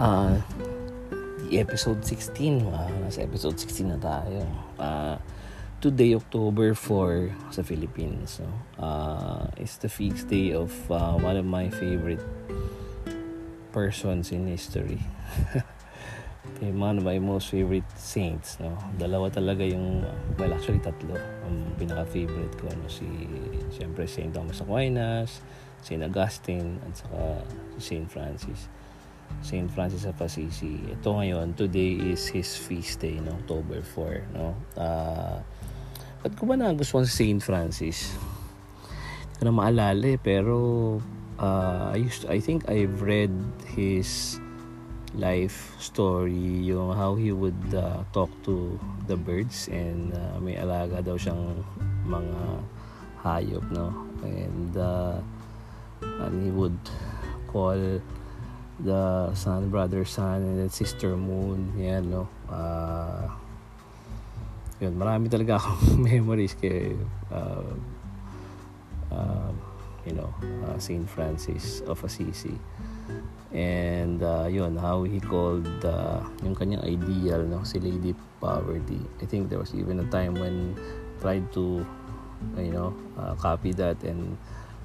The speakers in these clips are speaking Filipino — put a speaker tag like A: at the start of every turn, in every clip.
A: uh, episode 16 uh, nasa episode 16 na tayo. Uh, today October 4 sa Philippines no? uh, is the feast day of uh, one of my favorite persons in history. Okay, one of my most favorite saints no? Dalawa talaga yung well actually tatlo. Ang pinaka favorite ko no si siyempre Saint Thomas Aquinas Saint Augustine at saka Saint Francis St. Francis of Assisi. Ito ngayon, today is his feast day, no? October 4, no? Uh, ba't ko ba nagustuhan si St. Francis? Hindi na maalala eh, pero uh, I, used to, I think I've read his life story, yung how he would uh, talk to the birds and uh, may alaga daw siyang mga hayop, no? And, uh, and he would call the sun, brother sun, and then sister moon. Yan, no? Uh, yun, marami talaga akong memories kay, uh, uh, you know, uh, Saint Francis of Assisi. And uh, yun, how he called uh, yung kanyang ideal, no? Si Lady Poverty. I think there was even a time when tried to, you know, uh, copy that and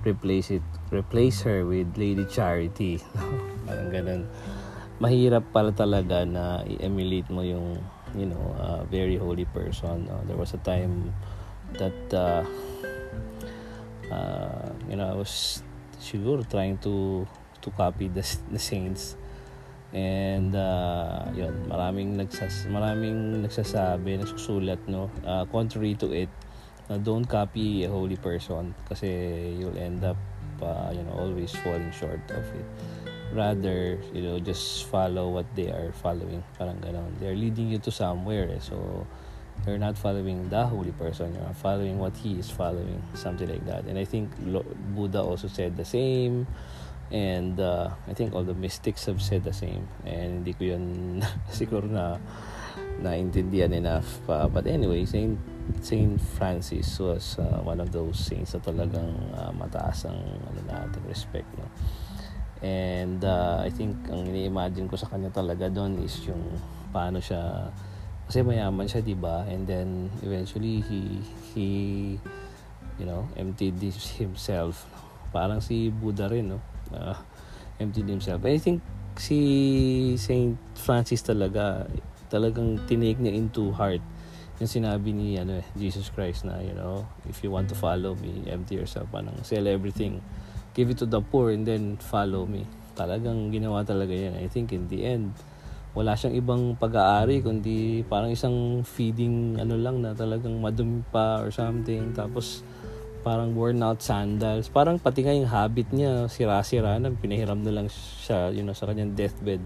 A: replace it replace her with Lady Charity parang ganun. Mahirap pala talaga na i-emulate mo yung you know uh, very holy person. Uh, there was a time that uh, uh, you know I was siguro trying to to copy the, the saints. And uh, yun maraming nagsas maraming nagsasabi nagsusulat no? Uh, contrary to it uh, don't copy a holy person kasi you'll end up uh, you know always falling short of it rather you know just follow what they are following. Parang ganon. They're leading you to somewhere eh. so you're not following the holy person. You're following what he is following. Something like that. And I think Buddha also said the same. And uh, I think all the mystics have said the same. And hindi ko yun siguro na naintindihan enough. Pa but anyway Saint Saint Francis was uh, one of those saints na talagang uh, mataas ang ano natin respect no and uh, I think ang ini-imagine ko sa kanya talaga doon is yung paano siya kasi mayaman siya 'di ba? And then eventually he he you know emptied himself. Parang si Buddha rin no? Uh, emptied himself. I think si Saint Francis talaga talagang tinake niya into heart yung sinabi ni ano eh, Jesus Christ na you know if you want to follow me empty yourself. Parang sell everything give it to the poor and then follow me. Talagang ginawa talaga yan. I think in the end wala siyang ibang pag-aari kundi parang isang feeding ano lang na talagang madumi pa or something. Tapos parang worn out sandals. Parang pati nga yung habit niya sira-sira na pinahiram na lang siya you know sa kanyang deathbed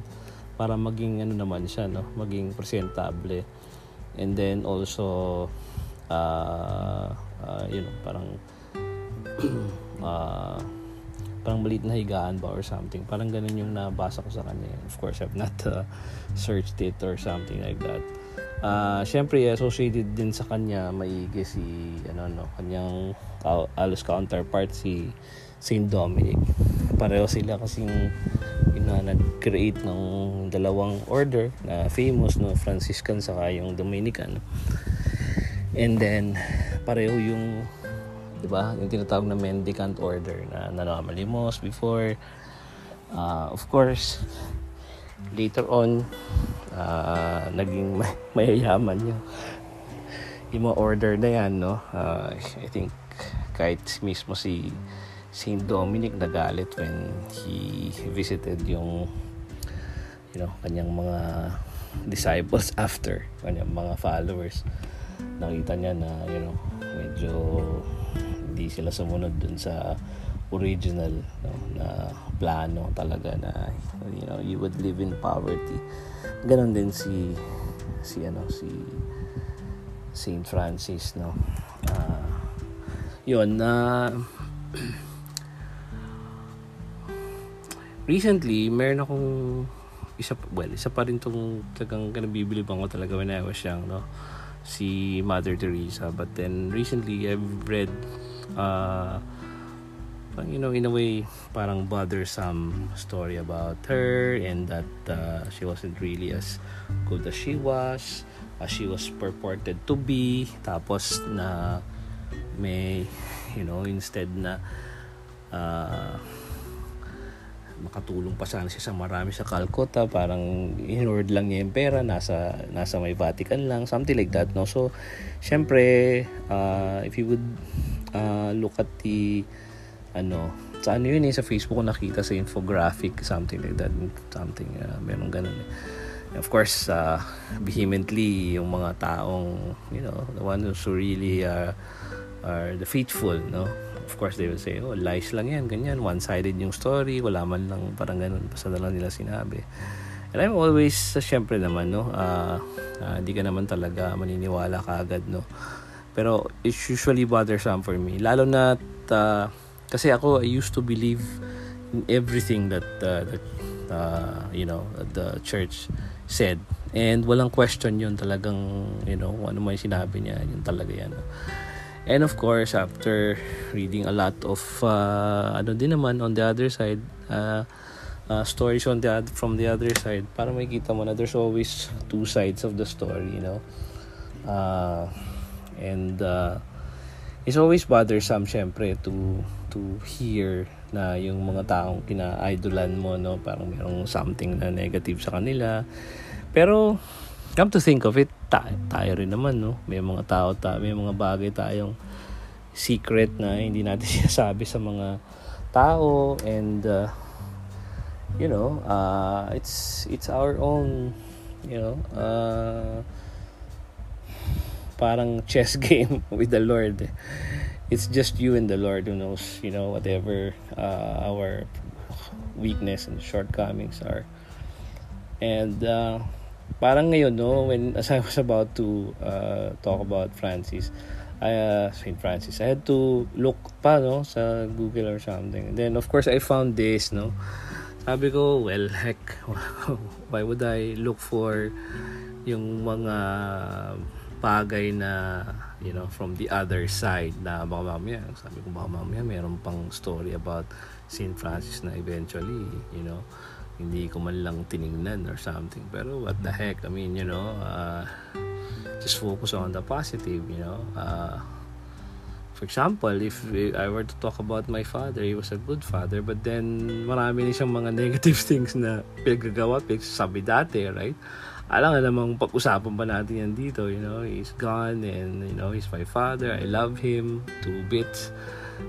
A: para maging ano naman siya no? Maging presentable. And then also uh, uh, you know parang uh, parang maliit na higaan ba or something. Parang ganun yung nabasa ko sa kanya of course I've not uh, searched it or something like that. Uh, syempre associated din sa kanya maigi si ano no kanyang uh, alos counterpart si Saint Dominic. Pareho sila kasing na nag-create ng dalawang order na famous no Franciscan saka yung Dominican. And then pareho yung 'di ba yung tinatawag na mendicant order na nanamalimos before uh, of course later on uh, naging may- mayayaman yung yung mga order na yan no? Uh, I think kahit mismo si Saint Dominic nagalit when he visited yung you know kanyang mga disciples after kanyang mga followers. Nakita niya na you know medyo hindi sila sumunod dun sa original no, na plano talaga na you know you would live in poverty ganon din si si ano si Saint Francis no uh, yun na uh, recently, meron akong isa, well, isa pa rin tong talagang kanabibiliban ko talaga when I was young, no? Si Mother Teresa. But then, recently, I've read uh, you know, in a way, parang bothersome story about her and that uh, she wasn't really as good as she was, as she was purported to be. Tapos na may, you know, instead na uh, makatulong pa sana siya sa marami sa Calcutta. Parang inward lang niya yung pera nasa nasa may Vatican lang something like that no? So syempre uh, if you would uh, look at the ano sa ano yun eh sa Facebook ko nakita sa infographic something like that something uh, meron ganun eh. of course uh, vehemently yung mga taong you know the ones who really are are the faithful no of course they will say oh lies lang yan ganyan. One-sided yung story. Wala man lang parang ganun. Basta na lang nila sinabi. And I'm always uh, syempre naman no uh, uh, di ka naman talaga maniniwala kaagad no. Pero it's usually bothersome for me. Lalo na uh, kasi ako I used to believe in everything that uh, that uh, you know the church said. And walang question yun. Talagang you know ano may sinabi niya yun talaga yan and of course after reading a lot of uh, ano din naman on the other side uh, uh, stories on the from the other side para makita mo na there's always two sides of the story you know? Uh, and uh, it's always bothersome syempre to to hear na yung mga taong kina-idolan mo no? Parang merong something na negative sa kanila. Pero come to think of it tayo, tayo rin naman no may mga tao ta may mga bagay tayong secret na hindi natin sinasabi sa mga tao and uh, you know uh, it's it's our own you know uh, parang chess game with the Lord it's just you and the Lord who knows, you know, whatever uh, our weakness and shortcomings are. And uh, parang ngayon, no, when as I was about to uh, talk about Francis, I, uh, St. Francis, I had to look pa, no, sa Google or something. And then, of course, I found this, no. Sabi ko, well, heck, why would I look for yung mga bagay na you know from the other side na baka mamaya sabi ko baka mamaya meron pang story about St. Francis na eventually you know hindi ko man lang tiningnan or something. Pero what the heck I mean you know uh, just focus on the positive you know. Uh, for example if I were to talk about my father he was a good father but then marami din siyang mga negative things na pinagagawa sabi dati right? Alam nga namang pag-usapan pa natin yan dito, you know, he's gone and, you know, he's my father, I love him to bits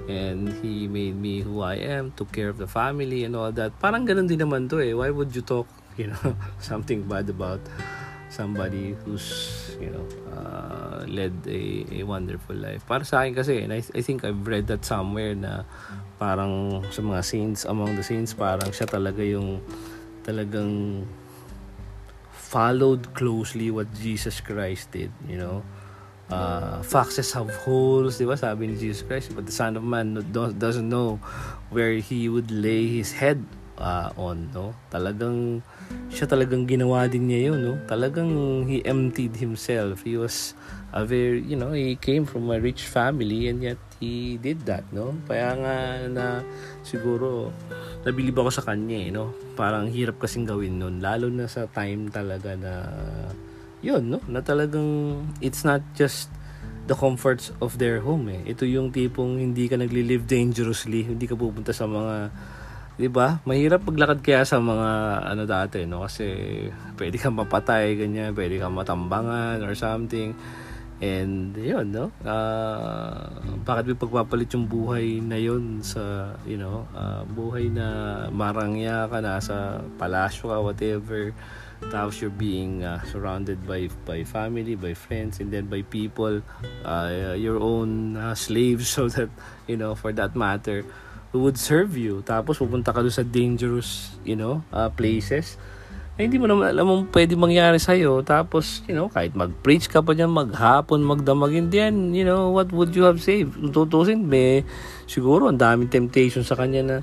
A: and he made me who I am, took care of the family and all that. Parang ganun din naman to eh. Why would you talk, you know, something bad about somebody who's, you know, uh, led a, a wonderful life. Para sa akin kasi, and I, I think I've read that somewhere na parang sa mga saints, among the saints, parang siya talaga yung talagang followed closely what Jesus Christ did, you know. Uh, foxes have holes, di ba? Sabi ni Jesus Christ, but the Son of Man doesn't know where he would lay his head uh, on, no? Talagang, siya talagang ginawa din niya yun, no? Talagang he emptied himself. He was a very, you know, he came from a rich family and yet he did that, no? Kaya nga na siguro nabilib ako sa kanya eh, no? Parang hirap kasing gawin nun. Lalo na sa time talaga na, yun, no? Na talagang, it's not just the comforts of their home eh. Ito yung tipong hindi ka nagli-live dangerously, hindi ka pupunta sa mga 'di ba? Mahirap paglakad kaya sa mga ano dati, no? Kasi pwede kang mapatay ganyan, pwede kang matambangan or something. And yun, no? Uh, bakit may pagpapalit yung buhay na yun sa, you know, uh, buhay na marangya ka, nasa palasyo ka, whatever. Tapos you're being uh, surrounded by by family, by friends, and then by people, uh, your own uh, slaves, so that, you know, for that matter, who would serve you. Tapos pupunta ka doon sa dangerous, you know, uh, places eh, hindi mo naman alam mo pwede mangyari sa'yo. Tapos, you know, kahit mag-preach ka pa dyan, maghapon, magdamagin din, you know, what would you have saved? Tutusin, may, siguro, ang daming temptation sa kanya na,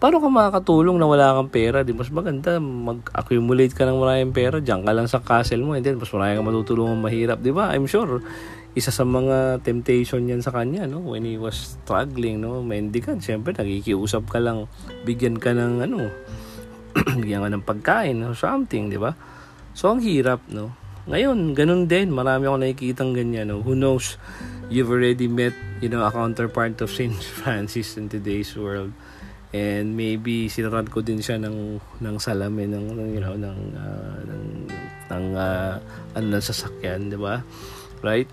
A: paano ka makakatulong na wala kang pera? Di mas maganda, mag-accumulate ka ng maraming pera, diyan ka lang sa castle mo, and then mas marami kang matutulungan mahirap, di ba? I'm sure, isa sa mga temptation yan sa kanya, no? When he was struggling, no? Mendicant, syempre, nagikiusap ka lang, bigyan ka ng, ano, bigyan ka ng pagkain or something, di ba? So, ang hirap, no? Ngayon, ganun din. Marami akong nakikitang ganyan, no? Who knows, you've already met, you know, a counterpart of St. Francis in today's world. And maybe sinaran ko din siya ng ng salamin ng, ng you know ng uh, ng ng uh, ano ng sasakyan, 'di ba? Right?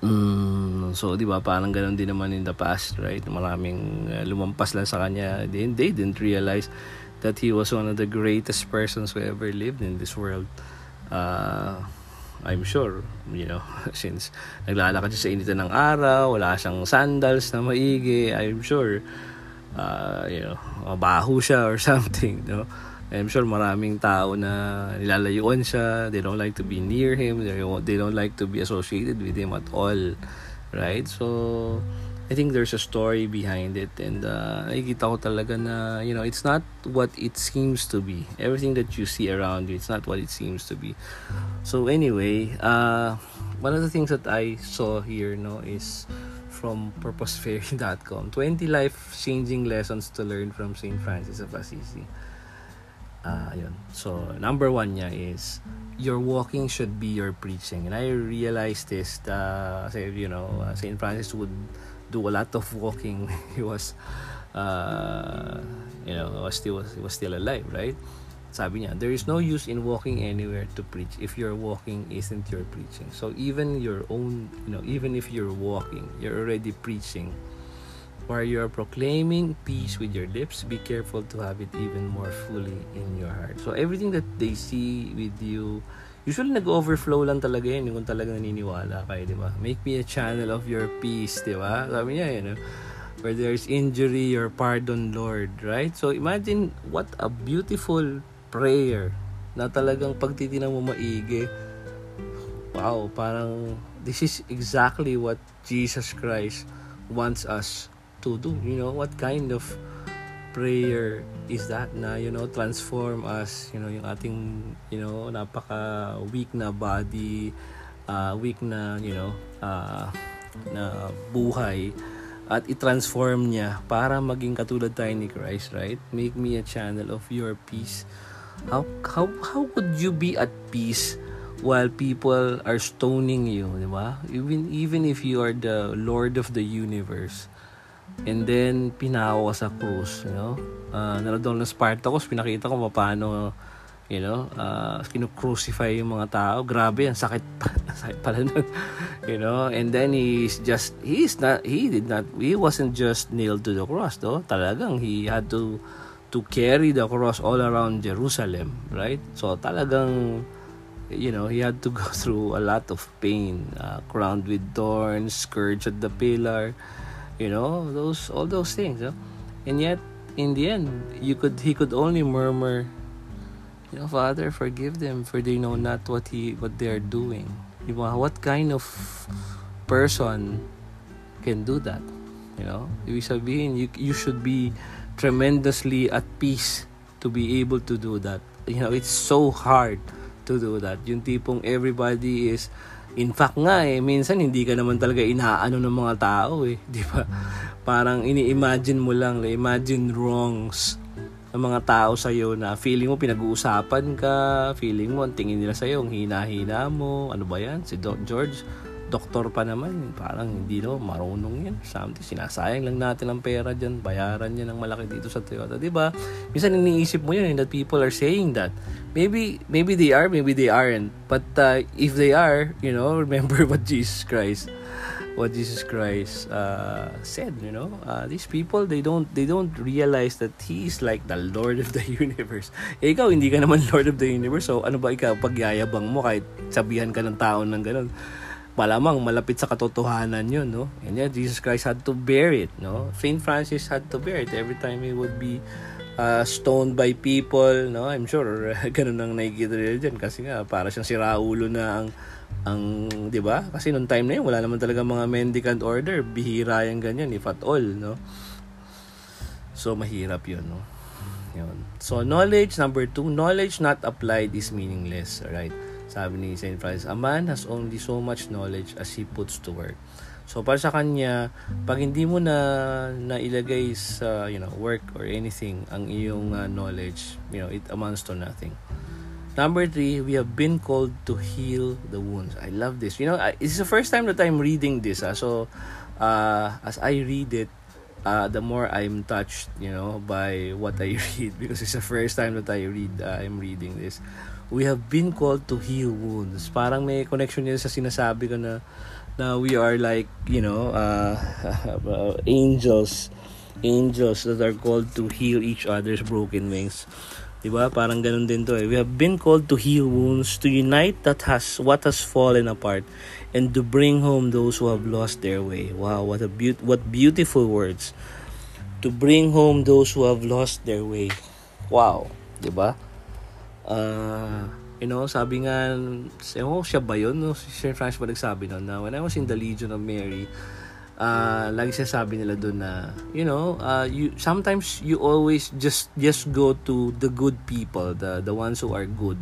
A: Mm, so, di ba, parang ganun din naman in the past, right? Maraming uh, lumampas lang sa kanya. They, they didn't realize that he was one of the greatest persons who ever lived in this world. Uh, I'm sure, you know, since naglalakad siya sa initan ng araw, wala siyang sandals na maigi, I'm sure, uh, you know, mabaho siya or something, no? I'm sure maraming tao na nilalayuan siya. They don't like to be near him. They don't, they don't like to be associated with him at all. Right? So, I think there's a story behind it. And uh, nakikita ko talaga na, you know, it's not what it seems to be. Everything that you see around you, it's not what it seems to be. So, anyway, uh, one of the things that I saw here, no, is from purposefairy.com 20 life-changing lessons to learn from St. Francis of Assisi. Uh, yun. So, number one niya is your walking should be your preaching. And I realized this, uh, say, you know, uh, St. Francis would do a lot of walking. he was, uh, you know, was still, was, was still alive, right? Sabi niya, there is no use in walking anywhere to preach if your walking isn't your preaching. So even your own, you know, even if you're walking, you're already preaching While you are proclaiming peace with your lips, be careful to have it even more fully in your heart. So, everything that they see with you, usually nag-overflow lang talaga yun kung talaga naniniwala kayo, di ba? Make me a channel of your peace, di ba? Sabi niya, yun, where there's injury, your pardon, Lord, right? So, imagine what a beautiful prayer na talagang pagtitinan mo maigi. Wow, parang this is exactly what Jesus Christ wants us to do. You know what kind of prayer is that na you know transform us you know yung ating you know napaka weak na body uh, weak na you know uh, na buhay at i-transform niya para maging katulad tayo ni Christ right? Make me a channel of your peace how how how could you be at peace while people are stoning you di ba even even if you are the lord of the universe And then, pinako ka sa cruise, you know. Uh, nanood ako ng Spartacus, pinakita ko paano, you know, uh, kinu-crucify yung mga tao. Grabe, ang sakit, pa, sakit pala nun. you know, and then he's just, he's not, he did not, he wasn't just nailed to the cross, though. Talagang, he had to, to carry the cross all around Jerusalem, right? So, talagang, you know, he had to go through a lot of pain, uh, crowned with thorns, scourged at the pillar, you know those all those things huh? and yet in the end you could he could only murmur you know father forgive them for they know not what he what they are doing you know, what kind of person can do that you know ibig sabihin you, you should be tremendously at peace to be able to do that you know it's so hard to do that yung tipong everybody is In fact nga eh, minsan hindi ka naman talaga inaano ng mga tao eh, di ba? Parang ini-imagine mo lang, imagine wrongs ng mga tao sa iyo na feeling mo pinag-uusapan ka, feeling mo ang tingin nila sa iyo, ang hina-hina mo, ano ba 'yan? Si Doc George, doktor pa naman, parang hindi no, marunong yan. Something, sinasayang lang natin ang pera dyan, bayaran niya ng malaki dito sa Toyota, di ba? Minsan iniisip mo yun that people are saying that. Maybe, maybe they are, maybe they aren't. But uh, if they are, you know, remember what Jesus Christ what Jesus Christ uh, said, you know, uh, these people they don't they don't realize that he is like the Lord of the universe. Eh, ikaw hindi ka naman Lord of the universe, so ano ba ikaw pagyayabang mo kahit sabihan ka ng tao ng ganun? Malamang malapit sa katotohanan yun, no? And yet, Jesus Christ had to bear it, no? Saint Francis had to bear it every time he would be uh, stoned by people, no? I'm sure, ganun ang nakikita nila kasi nga, para siyang si Raulo na ang, ang, di ba? Kasi noong time na yun, wala naman talaga mga mendicant order, bihira yung ganyan, if at all, no? So, mahirap yun, no? Yun. So, knowledge, number two, knowledge not applied is meaningless, right? Sabi ni St. Francis, a man has only so much knowledge as he puts to work. So para sa kanya, pag hindi mo na nailagay sa you know work or anything ang iyong uh, knowledge, you know it amounts to nothing. Number three, we have been called to heal the wounds. I love this. You know, it's the first time that I'm reading this. Ah. So, uh, as I read it, uh, the more I'm touched, you know, by what I read because it's the first time that I read, uh, I'm reading this. We have been called to heal wounds. Parang may connection niya sa sinasabi ko na na we are like you know uh, angels. Angels that are called to heal each other's broken wings. Diba? Parang ganun din to eh. We have been called to heal wounds to unite that has what has fallen apart and to bring home those who have lost their way. Wow what a beaut what beautiful words. To bring home those who have lost their way. Wow. Diba uh You know, sabi nga, oh, siya ba yun? No? Si Sir Francis ba nagsabi nun na when I was in the Legion of Mary, uh, lagi siya sabi nila doon na, you know, uh, you, sometimes you always just just go to the good people, the, the ones who are good,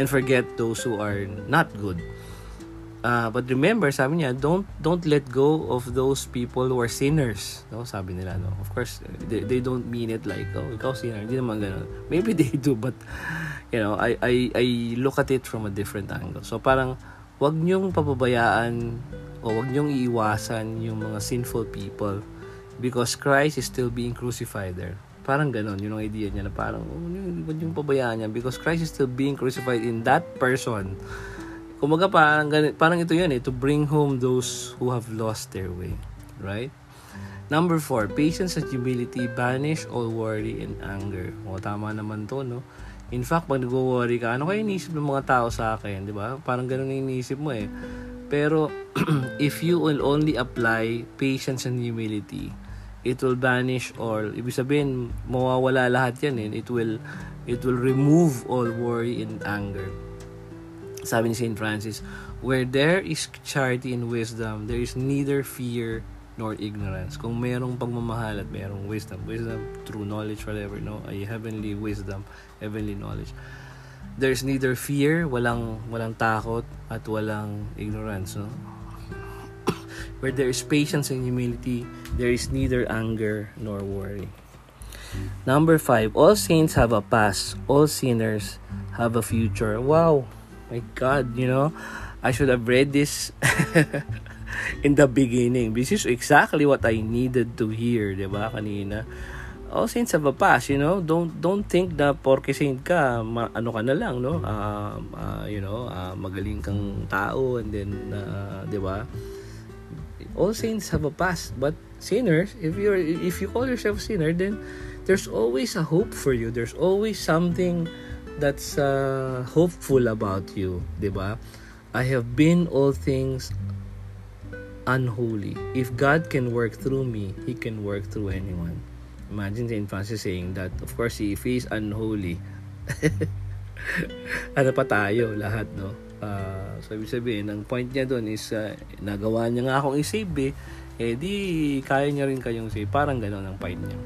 A: and forget those who are not good. Uh, but remember, sabi niya, don't don't let go of those people who are sinners. No, sabi nila, no. Of course, they, they don't mean it like, oh, ikaw sinner. Hindi naman ganun. Maybe they do, but you know, I I I look at it from a different angle. So parang wag niyong papabayaan o wag niyong iiwasan yung mga sinful people because Christ is still being crucified there. Parang ganon, yun ang idea niya na parang, oh, wag niyong pabayaan niya because Christ is still being crucified in that person Kumaga parang, parang ito yun eh, to bring home those who have lost their way. Right? Number four, patience and humility banish all worry and anger. O, tama naman to, no? In fact, pag nag-worry ka, ano kayo iniisip ng mga tao sa akin, di ba? Parang ganun yung iniisip mo eh. Pero, if you will only apply patience and humility, it will banish all. Ibig sabihin, mawawala lahat yan eh. It will, it will remove all worry and anger. Sabi ni St. Francis, where there is charity and wisdom, there is neither fear nor ignorance. Kung merong pagmamahal at merong wisdom, wisdom, true knowledge, whatever, no? A heavenly wisdom, heavenly knowledge. There's neither fear, walang walang takot at walang ignorance, no? Where there is patience and humility, there is neither anger nor worry. Number five, all saints have a past, all sinners have a future. Wow! My God, you know, I should have read this in the beginning. This is exactly what I needed to hear, di ba, kanina. All saints have a past, you know. Don't don't think na porke saint ka, ma, ano ka na lang, no? Uh, uh, you know, uh, magaling kang tao and then, uh, di ba? All saints have a past, but sinners, if you're if you call yourself sinner, then there's always a hope for you. There's always something that's uh, hopeful about you, 'di ba? I have been all things unholy. If God can work through me, he can work through anyone. Imagine St. Francis saying that. Of course, if he is unholy, ano pa tayo lahat, no? Uh, so, ibig sabihin, ang point niya doon is, uh, nagawa niya nga akong isave, eh, eh di, kaya niya rin kayong save. Parang gano'n ang point niya.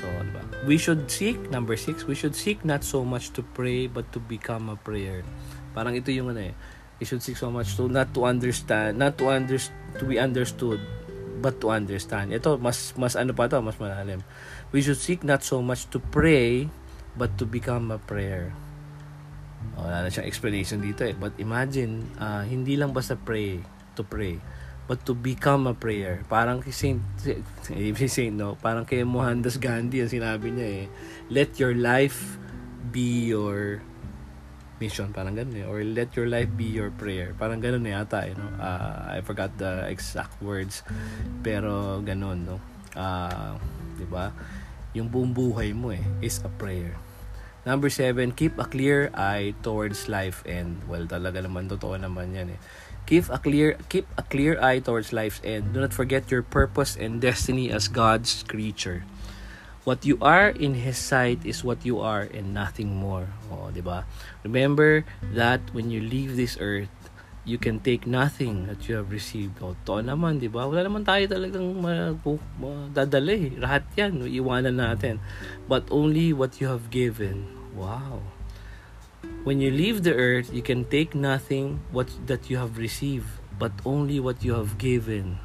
A: So, diba? We should seek, number six, we should seek not so much to pray, but to become a prayer. Parang ito yung ano eh. We should seek so much to not to understand, not to under, to be understood, but to understand. Ito, mas, mas ano pa to, mas malalim. We should seek not so much to pray, but to become a prayer. Oh, wala na siyang explanation dito eh. But imagine, uh, hindi lang basta pray, to pray but to become a prayer. Parang kay Saint, eh, Saint no, parang kay Mohandas Gandhi ang sinabi niya eh, let your life be your mission, parang ganun eh, or let your life be your prayer. Parang ganun eh ata eh, no? Uh, I forgot the exact words, pero ganun, no? Uh, di ba? Yung buong buhay mo eh, is a prayer. Number seven, keep a clear eye towards life and well, talaga naman, totoo naman yan eh Keep a clear keep a clear eye towards life's end. Do not forget your purpose and destiny as God's creature. What you are in His sight is what you are and nothing more. Oh, di ba? Remember that when you leave this earth, you can take nothing that you have received. O, to naman, di ba? Wala naman tayo talagang dadala eh. Lahat yan, iwanan natin. But only what you have given. Wow. When you leave the earth, you can take nothing what that you have received, but only what you have given.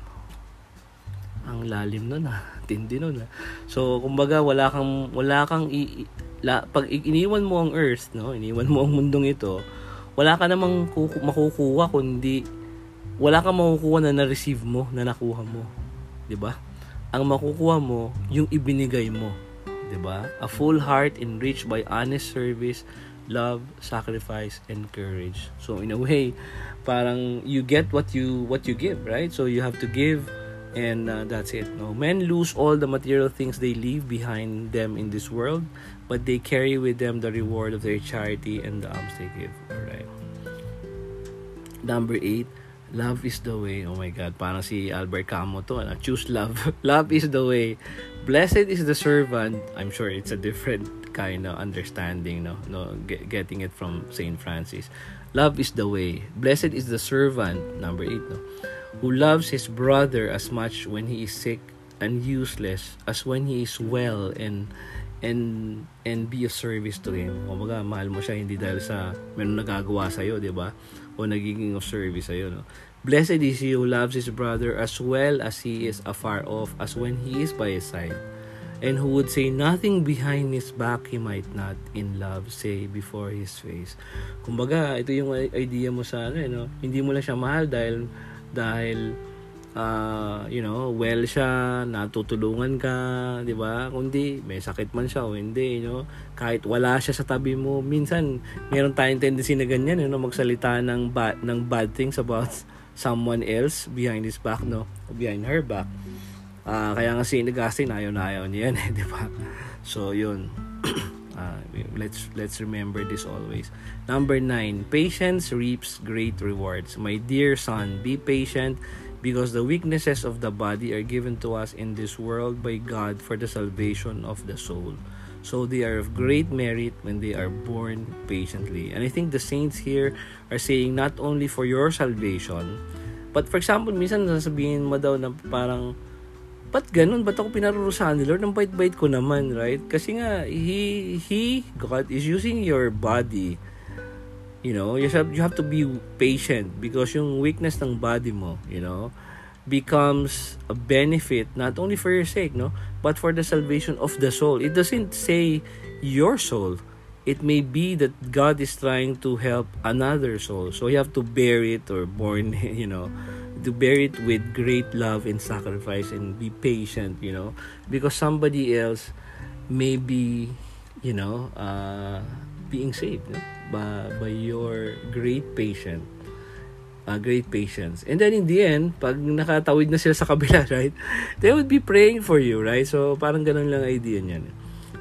A: Ang lalim nun ah. Tindi nun ah. So, kumbaga, wala kang, wala kang, i, la, pag iniwan mo ang earth, no? Iniwan mo ang mundong ito, wala ka namang kuku, makukuha kundi wala kang makukuha na na-receive mo, na nakuha mo. 'Di ba? Ang makukuha mo, yung ibinigay mo. 'di ba? A full heart enriched by honest service, love, sacrifice, and courage. So in a way, parang you get what you what you give, right? So you have to give and uh, that's it. No, men lose all the material things they leave behind them in this world, but they carry with them the reward of their charity and the alms they give. All right. Number eight, love is the way. Oh my God, parang si Albert Camus to. Ano? Choose love. love is the way. Blessed is the servant. I'm sure it's a different kind of understanding, no, no, get, getting it from Saint Francis. Love is the way. Blessed is the servant. Number eight, no who loves his brother as much when he is sick and useless as when he is well and and and be of service to him. Kumbaga, mahal mo siya hindi dahil sa meron nagagawa sa iyo, 'di ba? O nagiging of service sa iyo, no? Blessed is he who loves his brother as well as he is afar off as when he is by his side. And who would say nothing behind his back he might not in love say before his face. Kumbaga, ito yung idea mo sa ano, eh, no? Hindi mo lang siya mahal dahil dahil uh, you know, well siya, natutulungan ka, 'di ba? Kundi may sakit man siya o hindi, you know, kahit wala siya sa tabi mo, minsan meron tayong tendency na ganyan, you know, magsalita ng bad ng bad things about someone else behind his back, no? Behind her back. Uh, kaya nga si Augustine ayaw na ayaw niya yan, eh, 'di ba? So, yun. Uh, let's let's remember this always. Number nine, patience reaps great rewards. My dear son, be patient because the weaknesses of the body are given to us in this world by God for the salvation of the soul. So they are of great merit when they are born patiently. And I think the saints here are saying not only for your salvation, but for example, minsan sasabihin mo daw na parang ba't ganun? Ba't ako pinarurusahan ni Lord? Ang bait-bait ko naman, right? Kasi nga, He, He, God, is using your body. You know, you have, you have to be patient because yung weakness ng body mo, you know, becomes a benefit not only for your sake, no, but for the salvation of the soul. It doesn't say your soul. It may be that God is trying to help another soul. So you have to bear it or born, you know, to bear it with great love and sacrifice and be patient, you know, because somebody else may be, you know, uh, being saved no? by, by your great patience. Uh, great patience. And then in the end, pag nakatawid na sila sa kabila, right, they would be praying for you, right? So, parang ganun lang idea niyan.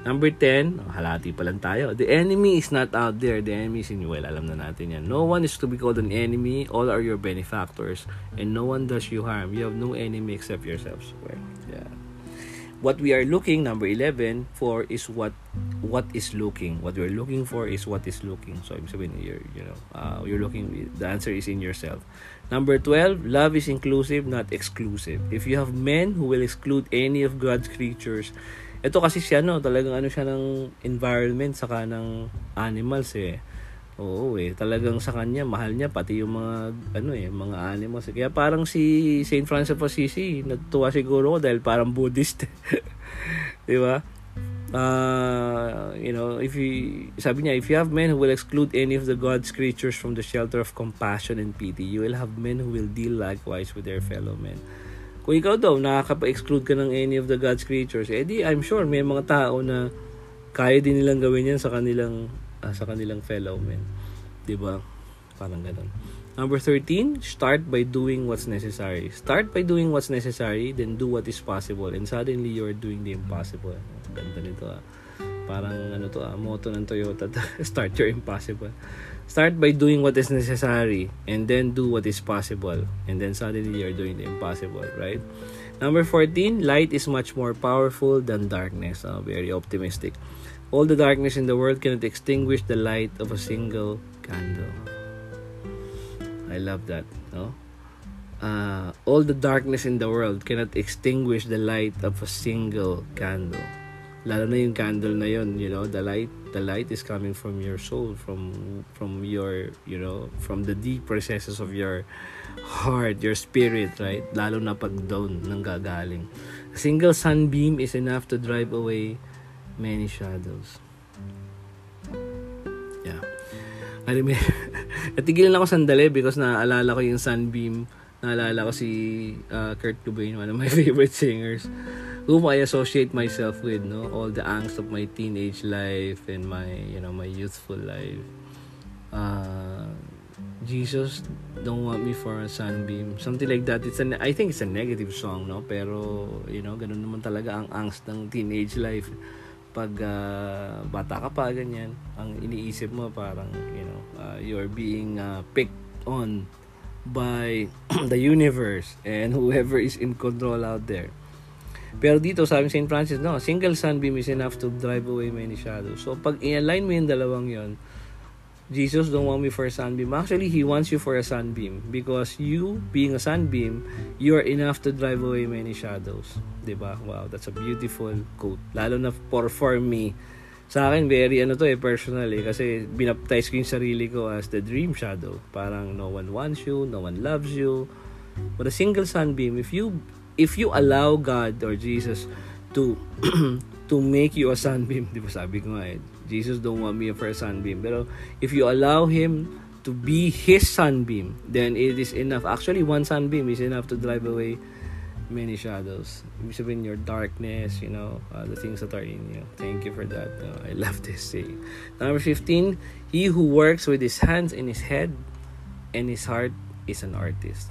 A: Number 10, oh, halati pa lang tayo. The enemy is not out there. The enemy is in you. Well, alam na natin yan. No one is to be called an enemy. All are your benefactors. And no one does you harm. You have no enemy except yourselves. Well, yeah. What we are looking, number 11, for is what what is looking. What we are looking for is what is looking. So, I'm saying, you're, you know, uh, you're looking, the answer is in yourself. Number 12, love is inclusive, not exclusive. If you have men who will exclude any of God's creatures, ito kasi siya no, talagang ano siya ng environment saka ng animals eh. Oo eh, talagang sa kanya mahal niya pati yung mga ano eh, mga animals. Kaya parang si Saint Francis of Assisi, natuwa siguro ko dahil parang Buddhist. 'Di ba? Uh, you know, if you sabi niya, if you have men who will exclude any of the God's creatures from the shelter of compassion and pity, you will have men who will deal likewise with their fellow men. Kung ikaw daw, nakakapa-exclude ka ng any of the God's creatures, eh di, I'm sure may mga tao na kaya din nilang gawin yan sa kanilang uh, sa kanilang fellow men. 'Di ba? Parang ganoon. Number 13, start by doing what's necessary. Start by doing what's necessary, then do what is possible. And suddenly, you're doing the impossible. Ganda nito ah. Parang ano to ah, motto ng Toyota. start your impossible. Start by doing what is necessary and then do what is possible. And then suddenly you're doing the impossible, right? Number 14, light is much more powerful than darkness. Oh, very optimistic. All the darkness in the world cannot extinguish the light of a single candle. I love that, no? Uh, all the darkness in the world cannot extinguish the light of a single candle. lalo na yung candle na yon you know the light the light is coming from your soul from from your you know from the deep recesses of your heart your spirit right? Lalo na pag down nang gagaling. A single sunbeam is enough to drive away many shadows. Yeah. I mean, natigilan ako sandali because naalala ko yung sunbeam. Naalala ko si uh, Kurt Cobain one of my favorite singers whom I associate myself with, no? All the angst of my teenage life and my, you know, my youthful life. Uh, Jesus don't want me for a sunbeam. Something like that. It's an I think it's a negative song, no? Pero, you know, ganun naman talaga ang angst ng teenage life. Pag uh, bata ka pa, ganyan, ang iniisip mo parang, you know, uh, you're being uh, picked on by the universe and whoever is in control out there. Pero dito, sabi St. Francis, no, single sunbeam is enough to drive away many shadows. So, pag i-align mo yung dalawang yon Jesus don't want me for a sunbeam. Actually, He wants you for a sunbeam because you, being a sunbeam, you are enough to drive away many shadows. ba diba? Wow, that's a beautiful quote. Lalo na for, for me. Sa akin, very ano to eh, personal eh. Kasi binaptize ko yung sarili ko as the dream shadow. Parang no one wants you, no one loves you. But a single sunbeam, if you if you allow God or Jesus to to make you a sunbeam, di ba sabi ko nga eh, Jesus don't want me for a sunbeam. Pero if you allow Him to be His sunbeam, then it is enough. Actually, one sunbeam is enough to drive away many shadows. Ibig sabihin, your darkness, you know, uh, the things that are in you. Thank you for that. Uh, I love this saying. Number 15, he who works with his hands in his head and his heart is an artist.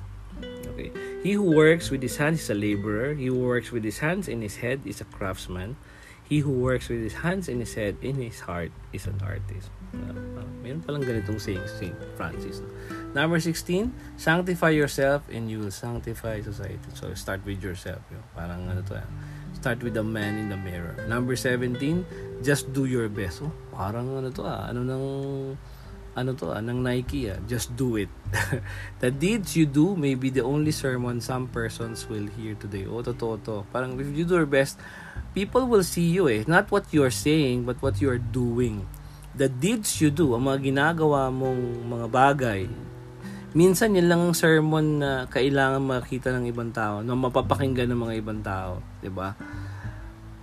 A: Okay. He who works with his hands is a laborer. He who works with his hands in his head is a craftsman. He who works with his hands in his head, in his heart, is an artist. Uh, mayroon palang ganitong saying St. Francis. Number 16, sanctify yourself and you will sanctify society. So, start with yourself. Yun. Parang ano to yan. Start with the man in the mirror. Number 17, just do your best. Oh, parang ano to ah. Ano nang ano to ah, ng Nike ah, just do it. the deeds you do may be the only sermon some persons will hear today. O, totoo to. Parang if you do your best, people will see you eh. Not what you're saying, but what you're doing. The deeds you do, ang mga ginagawa mong mga bagay, minsan yun lang ang sermon na kailangan makita ng ibang tao, na mapapakinggan ng mga ibang tao. ba diba?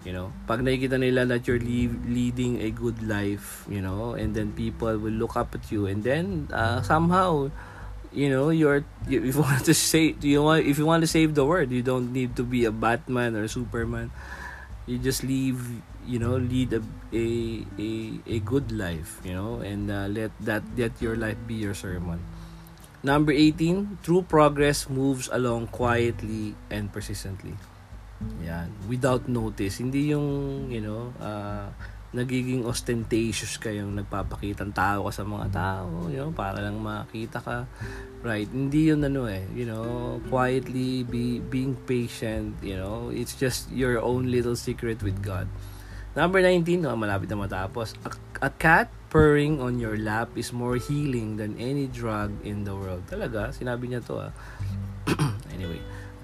A: You know? Pag nakikita nila that you're leading a good life you know and then people will look up at you and then uh, somehow you know you're you, if you want to say you want if you want to save the world you don't need to be a batman or a superman. You just leave you know lead a a a, a good life you know and uh, let that let your life be your sermon. Number 18 true progress moves along quietly and persistently yan. Without notice. Hindi yung, you know, uh, nagiging ostentatious kayong nagpapakitang tao ka sa mga tao, you know, para lang makita ka. Right? Hindi yun ano eh, you know, quietly be being patient, you know, it's just your own little secret with God. Number 19, oh, malapit na matapos. A, a cat purring on your lap is more healing than any drug in the world. Talaga, sinabi niya to ah. anyway,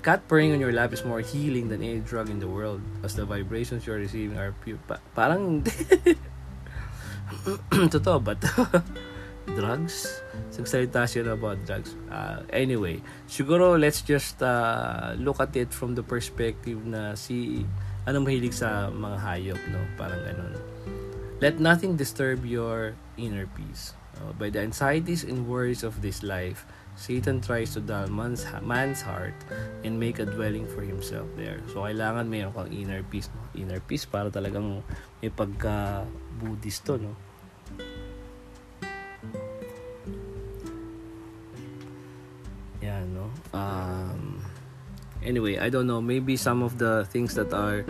A: cat purring on your lap is more healing than any drug in the world as the vibrations you're receiving are pure. Pa- parang totoo ba drugs? Sagsalita siya about drugs. Uh, anyway, siguro let's just uh, look at it from the perspective na si anong mahilig sa mga hayop, no? Parang ganun. Let nothing disturb your inner peace. Uh, by the anxieties and worries of this life, Satan tries to dull man's, man's heart and make a dwelling for himself there. So, kailangan mayroon kang inner peace. No? Inner peace para talagang may pagka-Buddhist to, no? Yan, no? Um, anyway, I don't know. Maybe some of the things that are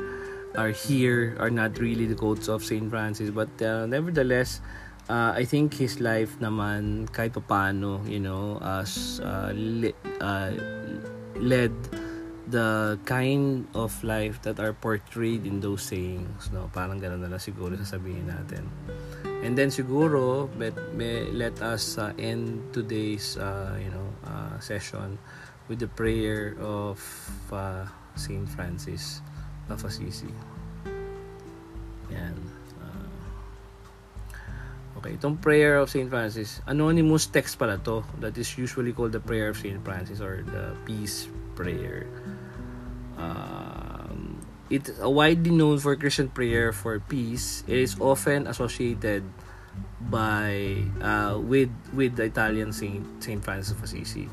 A: are here are not really the quotes of Saint Francis, but uh, nevertheless, uh, I think his life naman kahit paano, you know, as uh, le- uh, led the kind of life that are portrayed in those sayings, no? Parang ganun na lang siguro sasabihin natin. And then siguro, let, let us uh, end today's, uh, you know, uh, session with the prayer of uh, Saint Francis of Assisi. Yan. Okay, itong prayer of St. Francis, anonymous text pala to. That is usually called the prayer of St. Francis or the peace prayer. Um, it's widely known for Christian prayer for peace. It is often associated by uh, with with the Italian Saint Saint Francis of Assisi.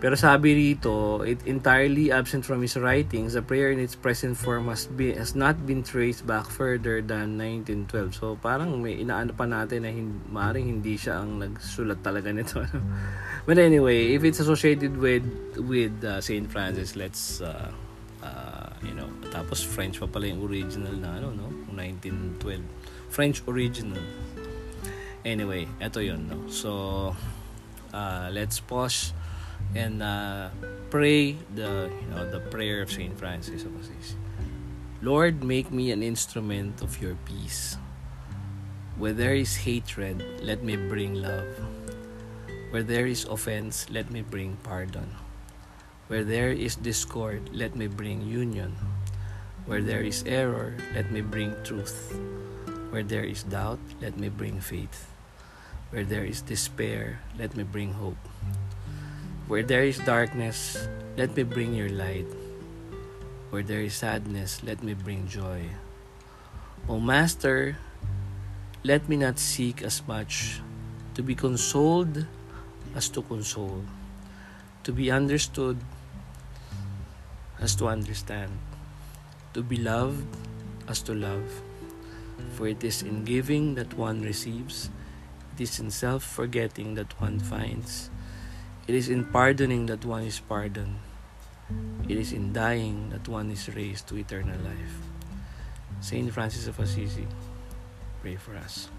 A: Pero sabi rito, it entirely absent from his writings. The prayer in its present form has, be, has not been traced back further than 1912. So parang may inaano pa natin na hin, maaaring hindi siya ang nagsulat talaga nito. But anyway, if it's associated with with uh, Saint Francis, let's uh, uh, you know, tapos French pa pala yung original na ano, no? 1912. French original. Anyway, eto yun, no? So, uh, let's pause and uh, pray the you know the prayer of Saint Francis of Assisi. Lord, make me an instrument of your peace. Where there is hatred, let me bring love. Where there is offense, let me bring pardon. Where there is discord, let me bring union. Where there is error, let me bring truth. Where there is doubt, let me bring faith. Where there is despair, let me bring hope. Where there is darkness, let me bring your light. Where there is sadness, let me bring joy. O Master, let me not seek as much to be consoled as to console, to be understood as to understand, to be loved as to love. For it is in giving that one receives, it is in self forgetting that one finds. It is in pardoning that one is pardoned. It is in dying that one is raised to eternal life. Saint Francis of Assisi, pray for us.